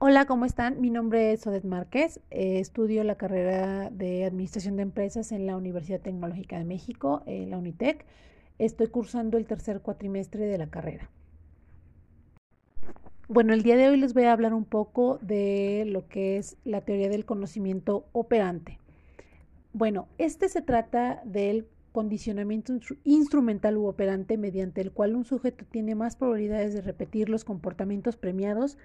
Hola, ¿cómo están? Mi nombre es Odette Márquez. Eh, estudio la carrera de Administración de Empresas en la Universidad Tecnológica de México, eh, la UNITEC. Estoy cursando el tercer cuatrimestre de la carrera. Bueno, el día de hoy les voy a hablar un poco de lo que es la teoría del conocimiento operante. Bueno, este se trata del condicionamiento instrumental u operante mediante el cual un sujeto tiene más probabilidades de repetir los comportamientos premiados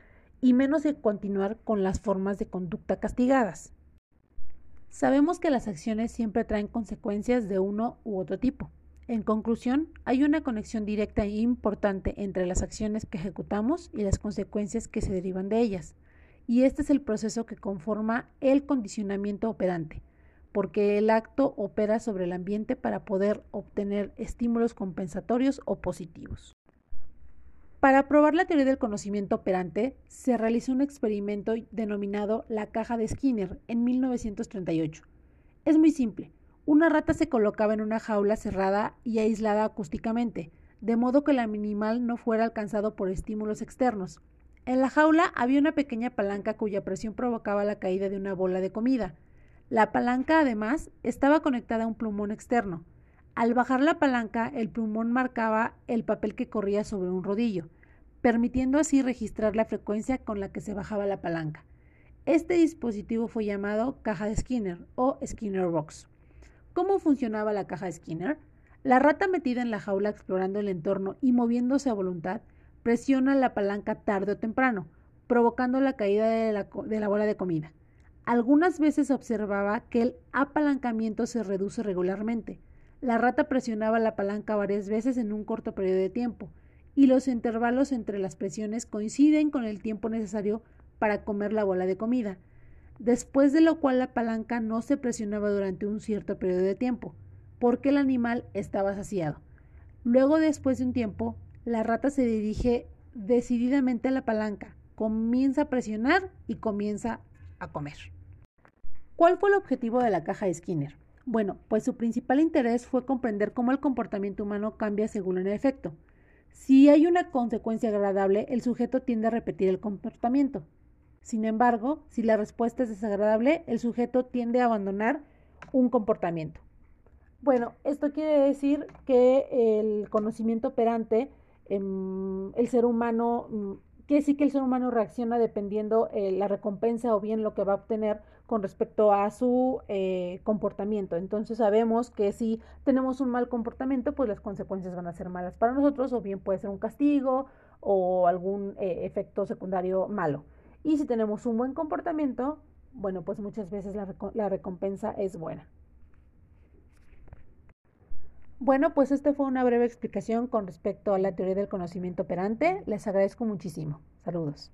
y menos de continuar con las formas de conducta castigadas. Sabemos que las acciones siempre traen consecuencias de uno u otro tipo. En conclusión, hay una conexión directa e importante entre las acciones que ejecutamos y las consecuencias que se derivan de ellas. Y este es el proceso que conforma el condicionamiento operante, porque el acto opera sobre el ambiente para poder obtener estímulos compensatorios o positivos. Para probar la teoría del conocimiento operante, se realizó un experimento denominado la caja de Skinner en 1938. Es muy simple. Una rata se colocaba en una jaula cerrada y aislada acústicamente, de modo que el animal no fuera alcanzado por estímulos externos. En la jaula había una pequeña palanca cuya presión provocaba la caída de una bola de comida. La palanca, además, estaba conectada a un plumón externo. Al bajar la palanca, el plumón marcaba el papel que corría sobre un rodillo, permitiendo así registrar la frecuencia con la que se bajaba la palanca. Este dispositivo fue llamado caja de Skinner o Skinner Box. ¿Cómo funcionaba la caja de Skinner? La rata metida en la jaula explorando el entorno y moviéndose a voluntad presiona la palanca tarde o temprano, provocando la caída de la, bola de comida. Algunas veces observaba que el apalancamiento se reduce regularmente, la rata presionaba la palanca varias veces en un corto periodo de tiempo, y los intervalos entre las presiones coinciden con el tiempo necesario para comer la bola de comida, después de lo cual la palanca no se presionaba durante un cierto periodo de tiempo, porque el animal estaba saciado. Luego, después de un tiempo, la rata se dirige decididamente a la palanca, comienza a presionar y comienza a comer. ¿Cuál fue el objetivo de la caja de Skinner? Bueno, pues su principal interés fue comprender cómo el comportamiento humano cambia según el efecto. Si hay una consecuencia agradable, el sujeto tiende a repetir el comportamiento. Sin embargo, si la respuesta es desagradable, el sujeto tiende a abandonar un comportamiento. Bueno, esto quiere decir que el conocimiento operante, em, el ser humano Quiere decir que el ser humano reacciona dependiendo eh, la recompensa o bien lo que va a obtener con respecto a su eh, comportamiento. Entonces sabemos que si tenemos un mal comportamiento, pues las consecuencias van a ser malas para nosotros o bien puede ser un castigo o algún eh, efecto secundario malo. Y si tenemos un buen comportamiento, bueno, pues muchas veces la recompensa es buena. Bueno, pues esta fue una breve explicación con respecto a la teoría del conocimiento operante. Les agradezco muchísimo. Saludos.